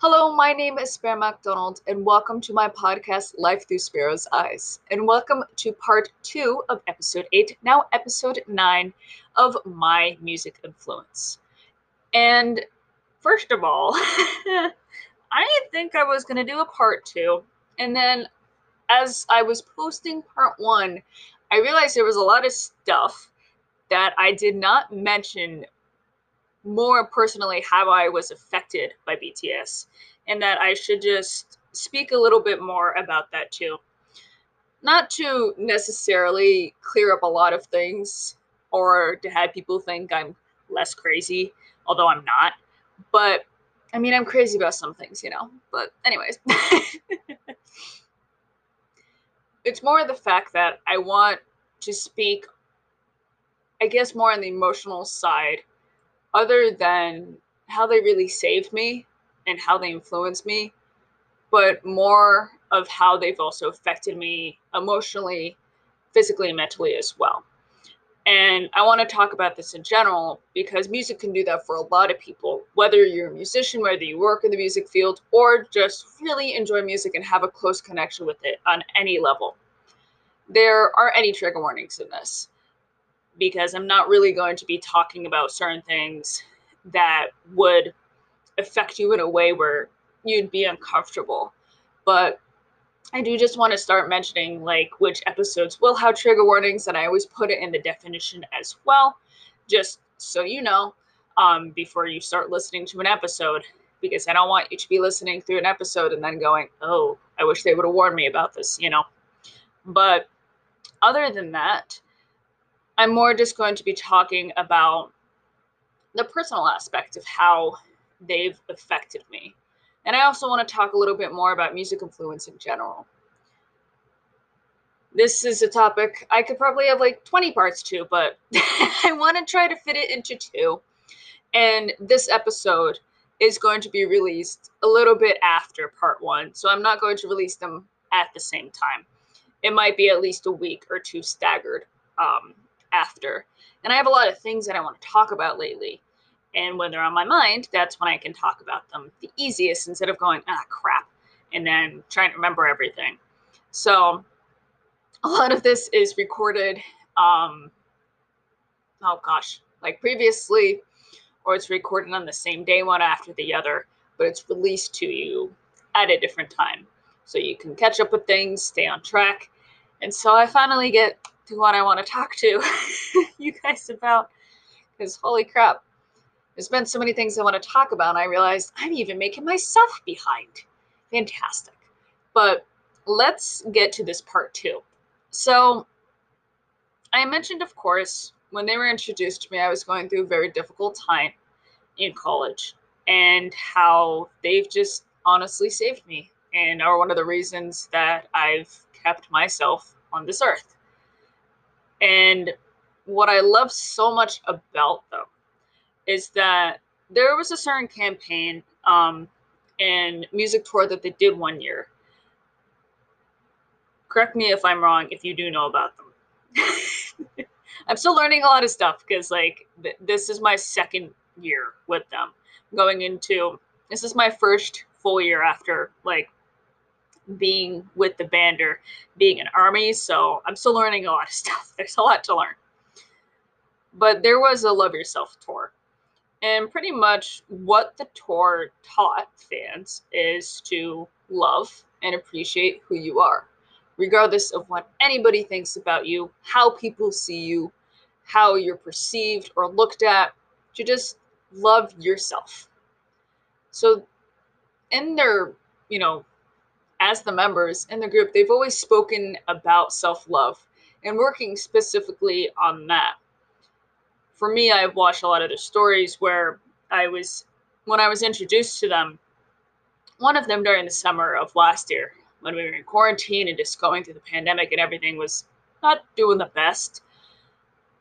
Hello, my name is Sparrow MacDonald, and welcome to my podcast, Life Through Sparrow's Eyes. And welcome to part two of episode eight, now episode nine of my music influence. And first of all, I didn't think I was going to do a part two. And then as I was posting part one, I realized there was a lot of stuff that I did not mention more personally how I was affected by BTS, and that I should just speak a little bit more about that too. Not to necessarily clear up a lot of things or to have people think I'm less crazy, although I'm not. But I mean, I'm crazy about some things, you know. But, anyways, it's more the fact that I want to speak, I guess, more on the emotional side other than how they really saved me and how they influenced me, but more of how they've also affected me emotionally, physically, and mentally as well. And I want to talk about this in general because music can do that for a lot of people, whether you're a musician, whether you work in the music field, or just really enjoy music and have a close connection with it on any level. There are any trigger warnings in this because I'm not really going to be talking about certain things that would affect you in a way where you'd be uncomfortable. But I do just want to start mentioning like which episodes will have trigger warnings, and I always put it in the definition as well, just so you know, um, before you start listening to an episode, because I don't want you to be listening through an episode and then going, "Oh, I wish they would have warned me about this," you know. But other than that, I'm more just going to be talking about the personal aspect of how they've affected me. And I also want to talk a little bit more about music influence in general. This is a topic I could probably have like 20 parts to, but I want to try to fit it into two. And this episode is going to be released a little bit after part one. So I'm not going to release them at the same time. It might be at least a week or two staggered um, after. And I have a lot of things that I want to talk about lately. And when they're on my mind, that's when I can talk about them the easiest instead of going, ah, crap, and then trying to remember everything. So a lot of this is recorded, um, oh gosh, like previously, or it's recorded on the same day, one after the other, but it's released to you at a different time. So you can catch up with things, stay on track. And so I finally get to what I want to talk to you guys about. Because holy crap, there's been so many things I want to talk about, and I realized I'm even making myself behind. Fantastic. But let's get to this part two. So, I mentioned, of course, when they were introduced to me, I was going through a very difficult time in college and how they've just honestly saved me and are one of the reasons that I've kept myself on this earth. And what I love so much about them is that there was a certain campaign um, and music tour that they did one year. Correct me if I'm wrong if you do know about them. I'm still learning a lot of stuff because, like, th- this is my second year with them. Going into this is my first full year after like being with the band or being an army. So I'm still learning a lot of stuff. There's a lot to learn. But there was a Love Yourself tour. And pretty much what the tour taught fans is to love and appreciate who you are, regardless of what anybody thinks about you, how people see you, how you're perceived or looked at, to just love yourself. So, in their, you know, as the members in the group, they've always spoken about self love and working specifically on that. For me, I've watched a lot of the stories where I was, when I was introduced to them, one of them during the summer of last year, when we were in quarantine and just going through the pandemic and everything was not doing the best.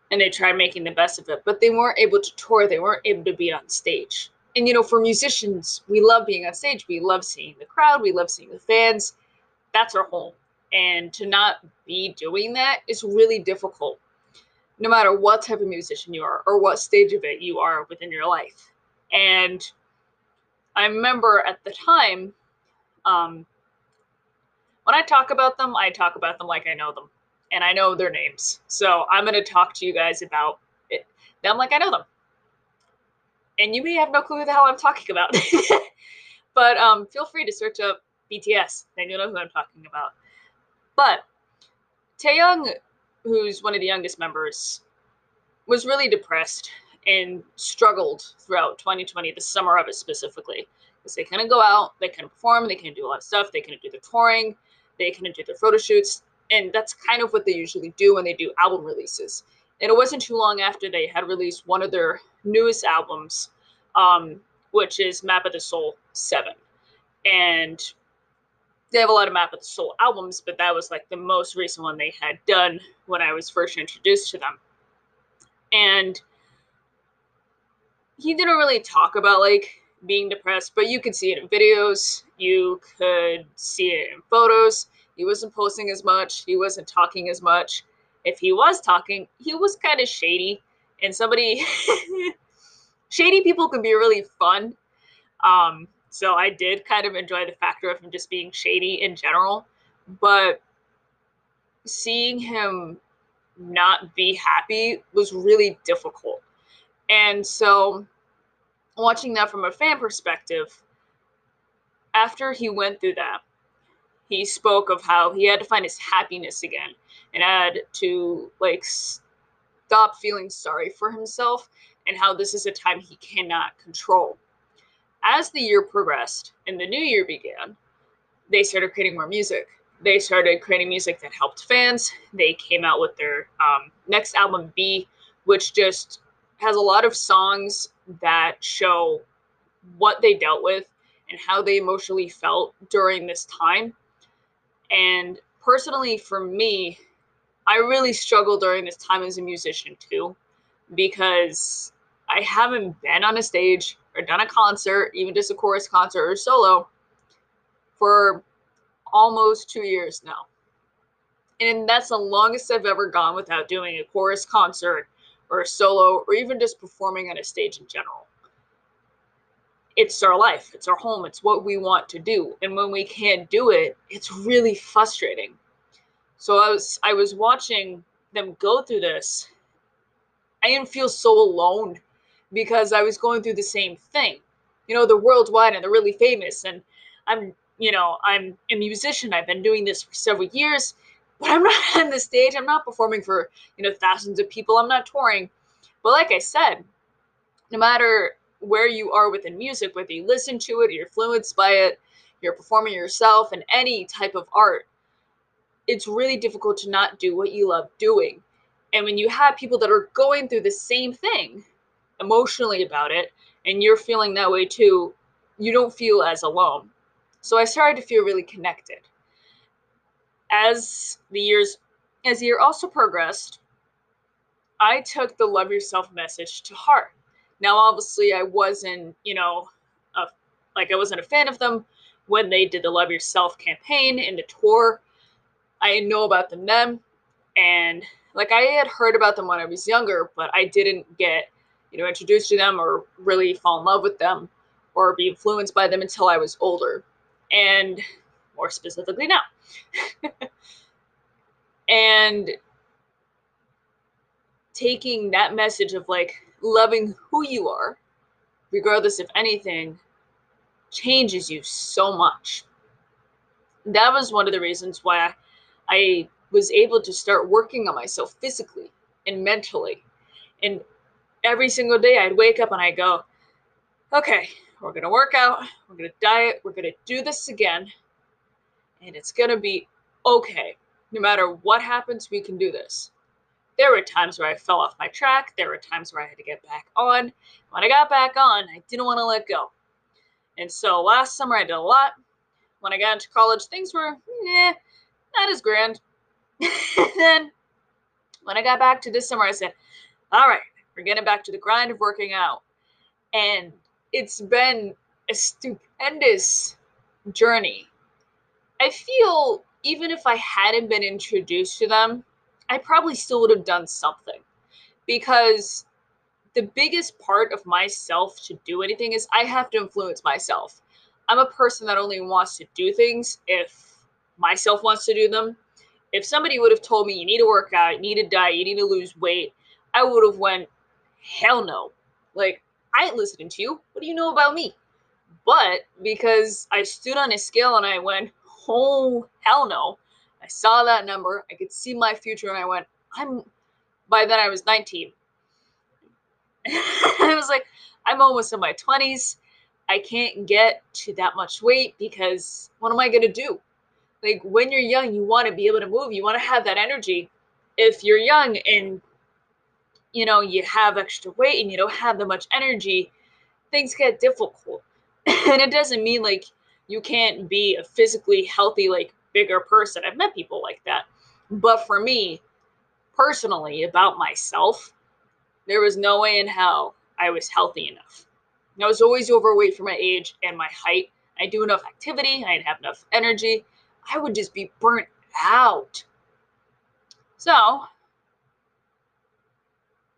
And they tried making the best of it, but they weren't able to tour, they weren't able to be on stage and you know, for musicians, we love being on stage. We love seeing the crowd. We love seeing the fans. That's our home. And to not be doing that is really difficult, no matter what type of musician you are or what stage of it you are within your life. And I remember at the time, um, when I talk about them, I talk about them like I know them and I know their names. So I'm going to talk to you guys about it, them like I know them. And you may have no clue who the hell I'm talking about. but um, feel free to search up BTS and you'll know who I'm talking about. But Taehyung, who's one of the youngest members, was really depressed and struggled throughout 2020, the summer of it specifically. Because they couldn't go out, they couldn't perform, they couldn't do a lot of stuff, they couldn't do their touring, they couldn't do their photo shoots. And that's kind of what they usually do when they do album releases. And it wasn't too long after they had released one of their newest albums, um, which is Map of the Soul 7. And they have a lot of Map of the Soul albums, but that was like the most recent one they had done when I was first introduced to them. And he didn't really talk about like being depressed, but you could see it in videos, you could see it in photos. He wasn't posting as much, he wasn't talking as much. If he was talking, he was kind of shady. And somebody shady people can be really fun. Um, so I did kind of enjoy the factor of him just being shady in general. But seeing him not be happy was really difficult. And so watching that from a fan perspective, after he went through that, he spoke of how he had to find his happiness again and had to like stop feeling sorry for himself and how this is a time he cannot control. As the year progressed and the new year began, they started creating more music. They started creating music that helped fans. They came out with their um, next album, BE, which just has a lot of songs that show what they dealt with and how they emotionally felt during this time. And personally, for me, I really struggle during this time as a musician too, because I haven't been on a stage or done a concert, even just a chorus concert or solo, for almost two years now. And that's the longest I've ever gone without doing a chorus concert or a solo or even just performing on a stage in general. It's our life, it's our home, it's what we want to do. And when we can't do it, it's really frustrating. So I was I was watching them go through this. I didn't feel so alone because I was going through the same thing. You know, they're worldwide and they're really famous and I'm you know, I'm a musician. I've been doing this for several years but I'm not on the stage. I'm not performing for, you know, thousands of people. I'm not touring. But like I said, no matter where you are within music, whether you listen to it, you're influenced by it, you're performing yourself in any type of art, it's really difficult to not do what you love doing. And when you have people that are going through the same thing emotionally about it, and you're feeling that way too, you don't feel as alone. So I started to feel really connected as the years as the year also progressed, I took the love yourself message to heart. Now, obviously, I wasn't, you know, a, like I wasn't a fan of them when they did the love yourself campaign and the tour. I know about them then, and like I had heard about them when I was younger, but I didn't get, you know, introduced to them or really fall in love with them or be influenced by them until I was older. And more specifically now. and taking that message of like loving who you are, regardless of anything, changes you so much. That was one of the reasons why I was able to start working on myself physically and mentally. And every single day I'd wake up and I go, okay, we're going to work out, we're going to diet, we're going to do this again and it's going to be okay. No matter what happens, we can do this. There were times where I fell off my track. There were times where I had to get back on. When I got back on, I didn't want to let go. And so last summer I did a lot. When I got into college, things were, eh, not as grand. then when I got back to this summer, I said, all right, we're getting back to the grind of working out. And it's been a stupendous journey I feel even if I hadn't been introduced to them, I probably still would have done something because the biggest part of myself to do anything is I have to influence myself. I'm a person that only wants to do things if myself wants to do them. If somebody would have told me you need to work out, you need to diet, you need to lose weight, I would have went, hell no. Like, I ain't listening to you. What do you know about me? But because I stood on a scale and I went, oh, hell no. I saw that number. I could see my future and I went, I'm, by then I was 19. I was like, I'm almost in my 20s. I can't get to that much weight because what am I going to do? Like when you're young, you want to be able to move, you want to have that energy. If you're young and you know, you have extra weight and you don't have that much energy, things get difficult. and it doesn't mean like you can't be a physically healthy, like bigger person. I've met people like that. But for me, personally, about myself, there was no way in hell I was healthy enough. I was always overweight for my age and my height. I do enough activity, I'd have enough energy. I would just be burnt out. So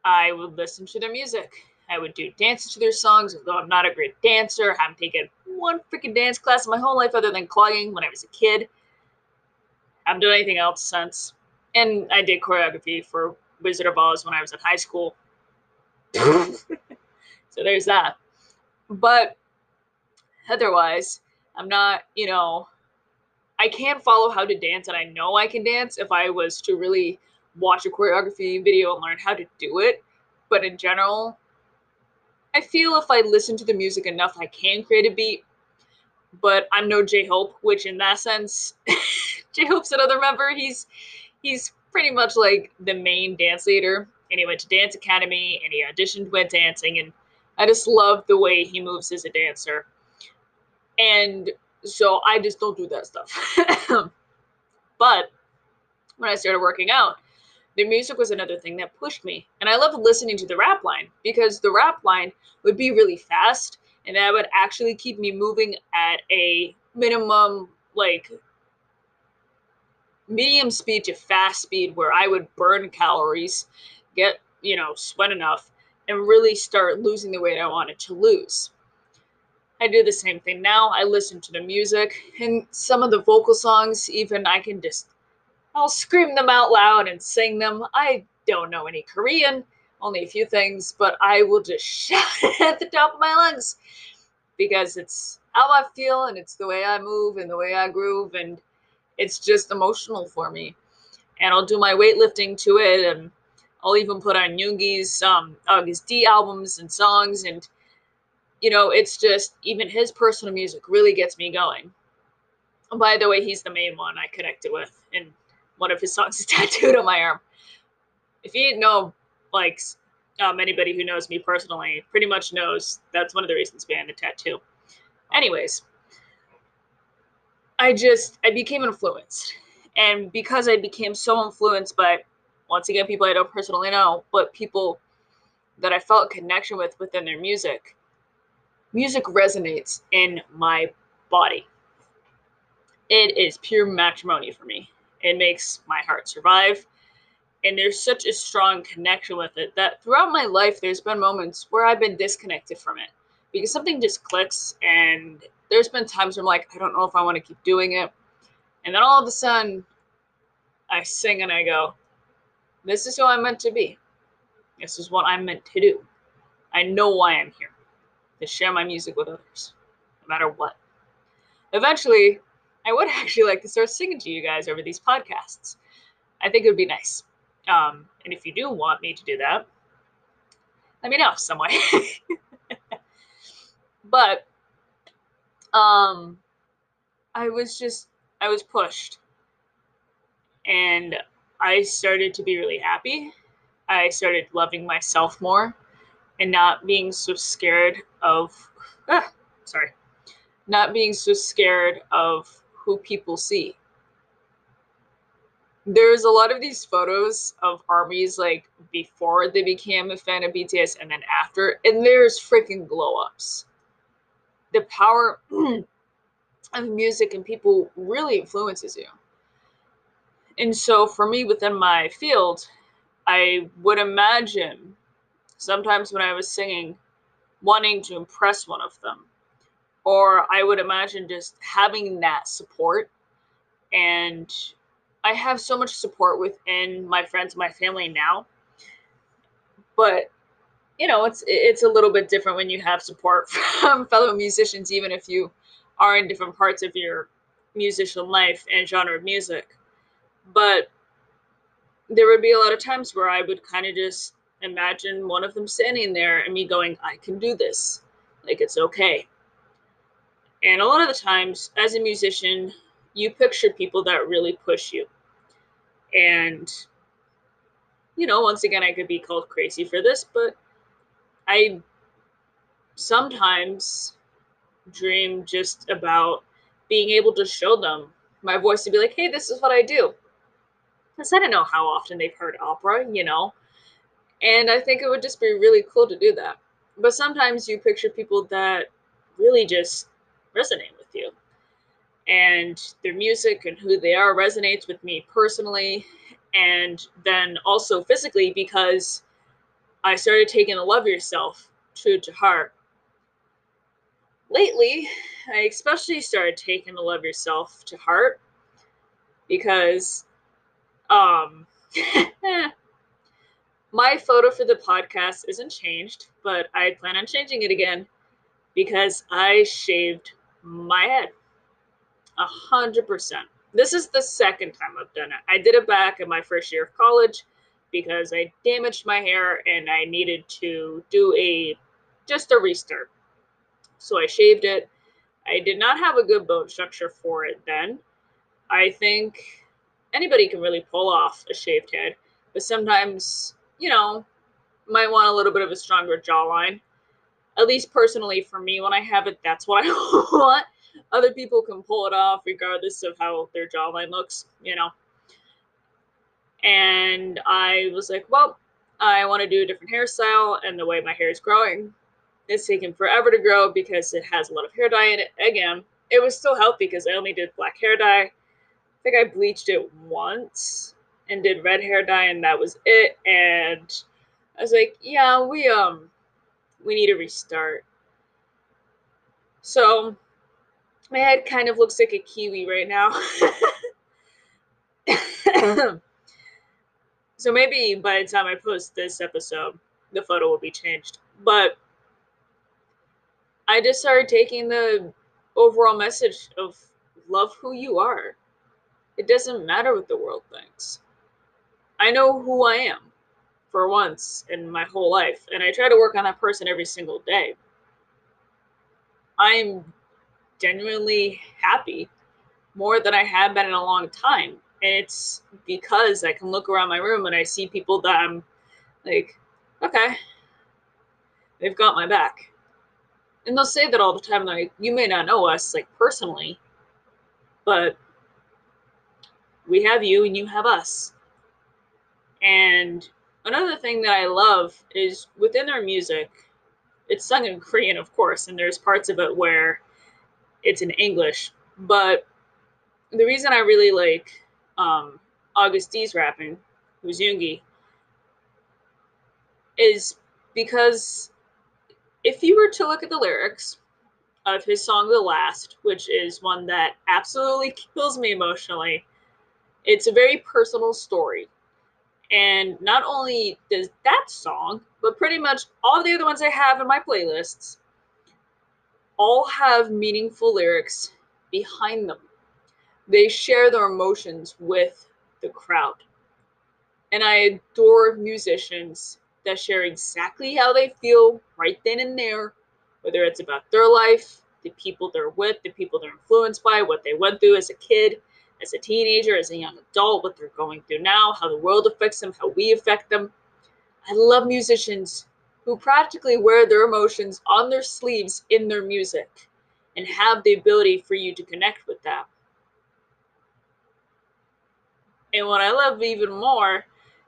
I would listen to their music. I would do dances to their songs, although I'm not a great dancer. I haven't taken one freaking dance class in my whole life other than clogging when I was a kid. I haven't done anything else since. And I did choreography for Wizard of Oz when I was in high school. so there's that. But otherwise, I'm not, you know, I can follow how to dance and I know I can dance if I was to really watch a choreography video and learn how to do it. But in general, I feel if I listen to the music enough, I can create a beat. But I'm no J Hope, which in that sense, J Hope's another member. He's he's pretty much like the main dance leader. And he went to dance academy and he auditioned, went dancing, and I just love the way he moves as a dancer. And so I just don't do that stuff. but when I started working out, the music was another thing that pushed me. And I loved listening to the rap line because the rap line would be really fast and that would actually keep me moving at a minimum, like, medium speed to fast speed where I would burn calories, get, you know, sweat enough, and really start losing the weight I wanted to lose. I do the same thing now. I listen to the music and some of the vocal songs, even I can just I'll scream them out loud and sing them. I don't know any Korean, only a few things, but I will just shout at the top of my lungs because it's how I feel and it's the way I move and the way I groove and it's just emotional for me. And I'll do my weightlifting to it and I'll even put on Yoongi's um Agust D albums and songs and you know, it's just even his personal music really gets me going. And By the way, he's the main one I connected with and one of his songs is tattooed on my arm. If you didn't know, like, um, anybody who knows me personally pretty much knows that's one of the reasons behind the tattoo. Anyways, I just, I became influenced. And because I became so influenced by, once again, people I don't personally know, but people that I felt connection with within their music, music resonates in my body. It is pure matrimony for me. It makes my heart survive. And there's such a strong connection with it that throughout my life, there's been moments where I've been disconnected from it because something just clicks. And there's been times where I'm like, I don't know if I want to keep doing it. And then all of a sudden, I sing and I go, This is who I'm meant to be. This is what I'm meant to do. I know why I'm here to share my music with others, no matter what. Eventually, I would actually like to start singing to you guys over these podcasts. I think it would be nice. Um, and if you do want me to do that, let me know some way. but um, I was just, I was pushed. And I started to be really happy. I started loving myself more and not being so scared of, ah, sorry, not being so scared of who people see. There's a lot of these photos of armies like before they became a fan of BTS and then after, and there's freaking glow ups. The power of music and people really influences you. And so for me within my field, I would imagine sometimes when I was singing, wanting to impress one of them. Or I would imagine just having that support. And I have so much support within my friends, my family now. But you know, it's it's a little bit different when you have support from fellow musicians, even if you are in different parts of your musician life and genre of music. But there would be a lot of times where I would kind of just imagine one of them standing there and me going, I can do this. Like it's okay. And a lot of the times, as a musician, you picture people that really push you. And, you know, once again, I could be called crazy for this, but I sometimes dream just about being able to show them my voice to be like, hey, this is what I do. Because I don't know how often they've heard opera, you know. And I think it would just be really cool to do that. But sometimes you picture people that really just resonate with you. And their music and who they are resonates with me personally. And then also physically because I started taking the love yourself true to heart. Lately, I especially started taking the love yourself to heart because um my photo for the podcast isn't changed, but I plan on changing it again because I shaved my head. A hundred percent. This is the second time I've done it. I did it back in my first year of college because I damaged my hair and I needed to do a just a restart. So I shaved it. I did not have a good bone structure for it then. I think anybody can really pull off a shaved head, but sometimes you know, might want a little bit of a stronger jawline. At least personally for me, when I have it, that's what I want. Other people can pull it off regardless of how their jawline looks, you know. And I was like, well, I want to do a different hairstyle, and the way my hair is growing, it's taken forever to grow because it has a lot of hair dye in it. Again, it was still healthy because I only did black hair dye. I think I bleached it once and did red hair dye and that was it and I was like, yeah, we um we need to restart. So my head kind of looks like a kiwi right now. so maybe by the time I post this episode, the photo will be changed. But I just started taking the overall message of love who you are. It doesn't matter what the world thinks. I know who I am for once in my whole life, and I try to work on that person every single day. I'm genuinely happy more than I have been in a long time. And it's because I can look around my room and I see people that I'm like, okay, they've got my back. And they'll say that all the time. Like, you may not know us, like, personally, but we have you and you have us. And another thing that I love is within their music, it's sung in Korean, of course, and there's parts of it where it's in English. But the reason I really like um, Agust D's rapping, who's Yoongi, is because if you were to look at the lyrics of his song The Last, which is one that absolutely kills me emotionally, it's a very personal story. And not only does that song, but pretty much all the other ones I have in my playlists all have meaningful lyrics behind them. They share their emotions with the crowd. And I adore musicians that share exactly how they feel right then and there, whether it's about their life, the people they're with, the people they're influenced by, what they went through as a kid, as a teenager, as a young adult, what they're going through now, how the world affects them, how we affect them. I love musicians who practically wear their emotions on their sleeves in their music and have the ability for you to connect with that. And what I love even more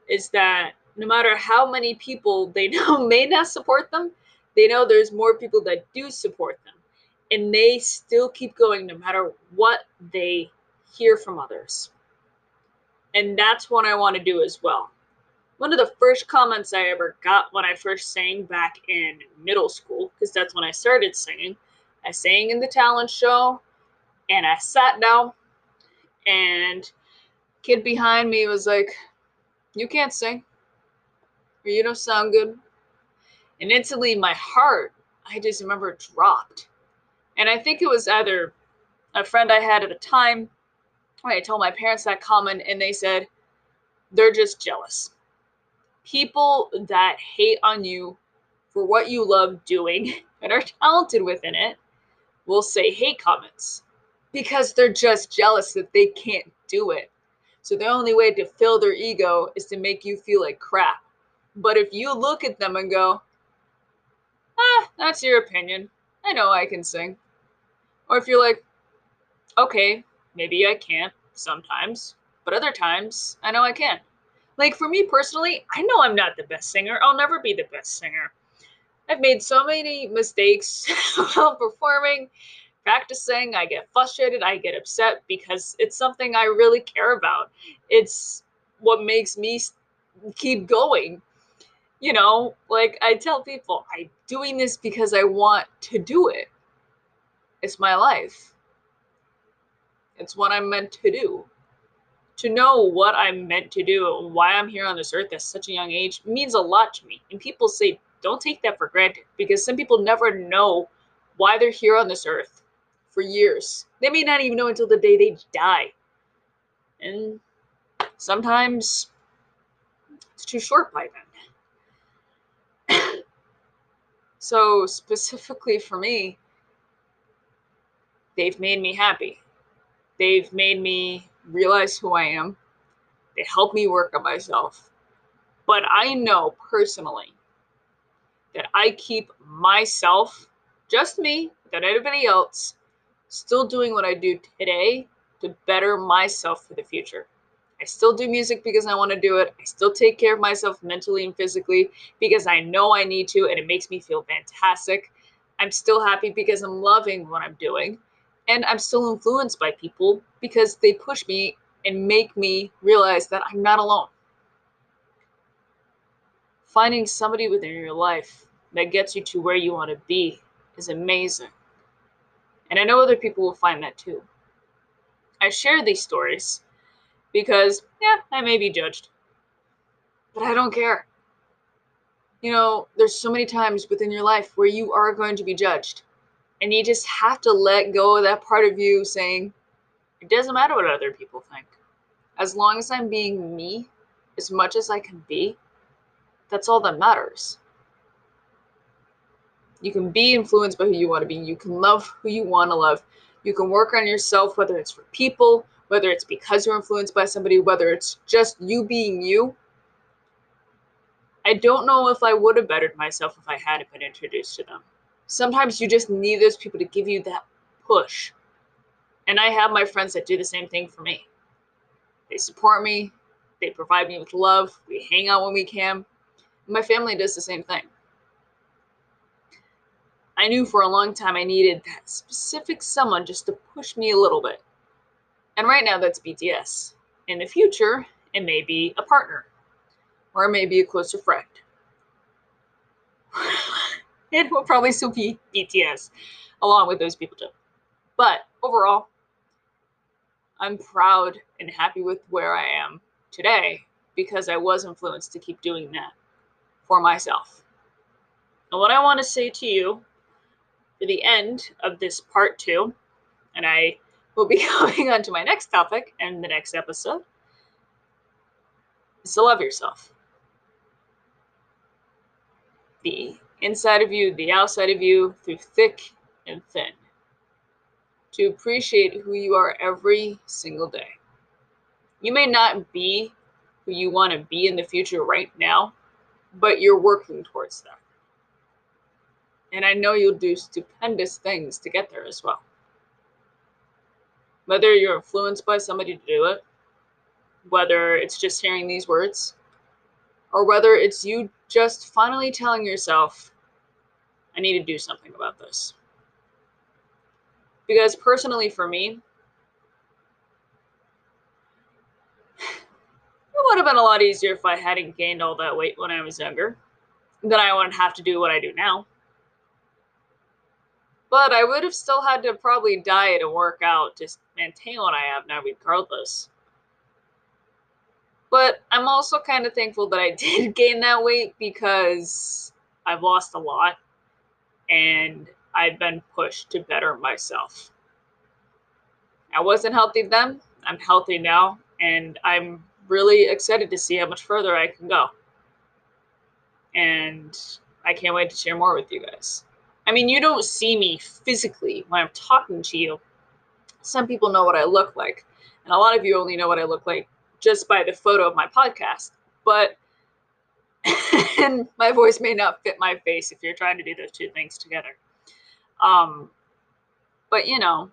is that no matter how many people they know may not support them, they know there's more people that do support them. And they still keep going no matter what they hear from others. And that's what I want to do as well. One of the first comments I ever got when I first sang back in middle school, because that's when I started singing. I sang in the talent show and I sat down and kid behind me was like, You can't sing. Or you don't sound good. And instantly my heart, I just remember dropped. And I think it was either a friend I had at the time, I told my parents that comment and they said, They're just jealous people that hate on you for what you love doing and are talented within it will say hate comments because they're just jealous that they can't do it. So the only way to fill their ego is to make you feel like crap. But if you look at them and go, ah, that's your opinion. I know I can sing. Or if you're like, okay, maybe I can't sometimes, but other times I know I can. Like for me personally, I know I'm not the best singer. I'll never be the best singer. I've made so many mistakes while performing, practicing. I get frustrated, I get upset because it's something I really care about. It's what makes me keep going. You know, like I tell people, I'm doing this because I want to do it. It's my life. It's what I'm meant to do to know what I'm meant to do and why I'm here on this earth at such a young age means a lot to me. And people say, don't take that for granted because some people never know why they're here on this earth for years. They may not even know until the day they die. And sometimes it's too short by then. so, specifically for me, they've made me happy. They've made me realize who I am. They help me work on myself. But I know personally that I keep myself, just me, without anybody else, still doing what I do today to better myself for the future. I still do music because I want to do it. I still take care of myself mentally and physically because I know I need to and it makes me feel fantastic. I'm still happy because I'm loving what I'm doing and I'm still influenced by people because they push me and make me realize that I'm not alone. Finding somebody within your life that gets you to where you want to be is amazing. And I know other people will find that too. I share these stories because, yeah, I may be judged, but I don't care. You know, there's so many times within your life where you are going to be judged. And you just have to let go of that part of you saying, it doesn't matter what other people think. As long as I'm being me as much as I can be, that's all that matters. You can be influenced by who you want to be. You can love who you want to love. You can work on yourself, whether it's for people, whether it's because you're influenced by somebody, whether it's just you being you. I don't know if I would have bettered myself if I hadn't been introduced to them sometimes you just need those people to give you that push. And I have my friends that do the same thing for me. They support me, they provide me with love, we hang out when we can. My family does the same thing. I knew for a long time I needed that specific someone just to push me a little bit. And right now that's BTS. In the future, it may be a partner or it may be a closer friend. it will probably still be BTS along with those people too. But overall, I'm proud and happy with where I am today because I was influenced to keep doing that for myself. And what I want to say to you for the end of this part two, and I will be going on to my next topic and the next episode, is to love yourself. The inside of you, the outside of you, through thick and thin. To appreciate who you are every single day. You may not be who you want to be in the future right now, but you're working towards that. And I know you'll do stupendous things to get there as well. Whether you're influenced by somebody to do it, whether it's just hearing these words, or whether it's you just finally telling yourself, I need to do something about this. Because personally, for me, it would have been a lot easier if I hadn't gained all that weight when I was younger. Then I wouldn't have to do what I do now. But I would have still had to probably diet and work out to maintain what I have now, regardless. But I'm also kind of thankful that I did gain that weight because I've lost a lot and I've been pushed to better myself. I wasn't healthy then, I'm healthy now, and I'm really excited to see how much further I can go. And I can't wait to share more with you guys. I mean, you don't see me physically when I'm talking to you. Some people know what I look like, and a lot of you only know what I look like just by the photo of my podcast. But and my voice may not fit my face if you're trying to do those two things together. Um, but you know,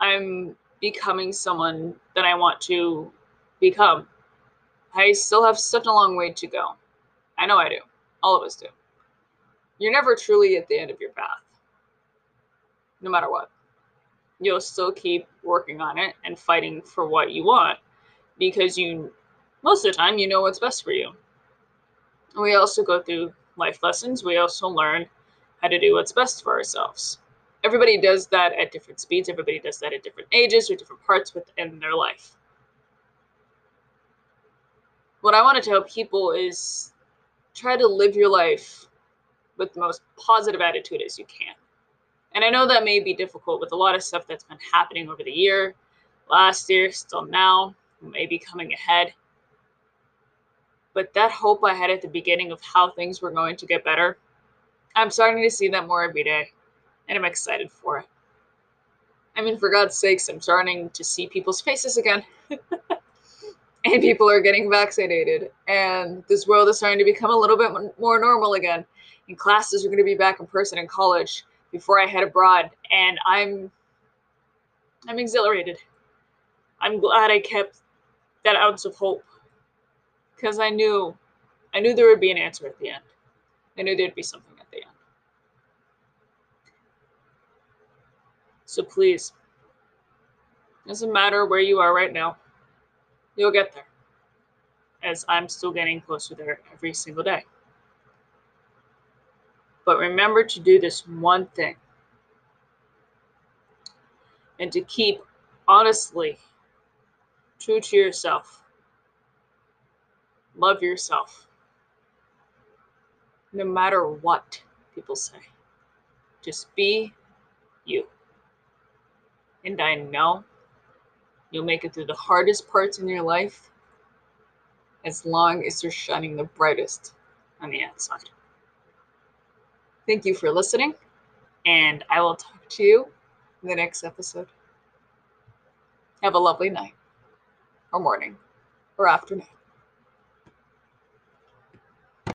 I'm becoming someone that I want to become. I still have such a long way to go. I know I do. All of us do. You're never truly at the end of your path, no matter what. You'll still keep working on it and fighting for what you want because you, most of the time, you know what's best for you. We also go through life lessons. We also learn how to do what's best for ourselves. Everybody does that at different speeds. Everybody does that at different ages or different parts within their life. What I want to tell people is try to live your life with the most positive attitude as you can. And I know that may be difficult with a lot of stuff that's been happening over the year, last year, still now, maybe coming ahead. But that hope I had at the beginning of how things were going to get better, I'm starting to see that more every day and I'm excited for it. I mean, for God's sakes, I'm starting to see people's faces again. and people are getting vaccinated, and this world is starting to become a little bit more normal again. And classes are going to be back in person in college before I head abroad, and I'm I'm exhilarated. I'm glad I kept that ounce of hope because I knew I knew there would be an answer at the end. I knew there'd be something. At the end. So please, doesn't matter where you are right now, you'll get there. As I'm still getting closer there every single day. But remember to do this one thing and to keep honestly true to yourself. Love yourself. No matter what people say, just be you. And I know you'll make it through the hardest parts in your life as long as you're shining the brightest on the outside. Thank you for listening, and I will talk to you in the next episode. Have a lovely night, or morning, or afternoon.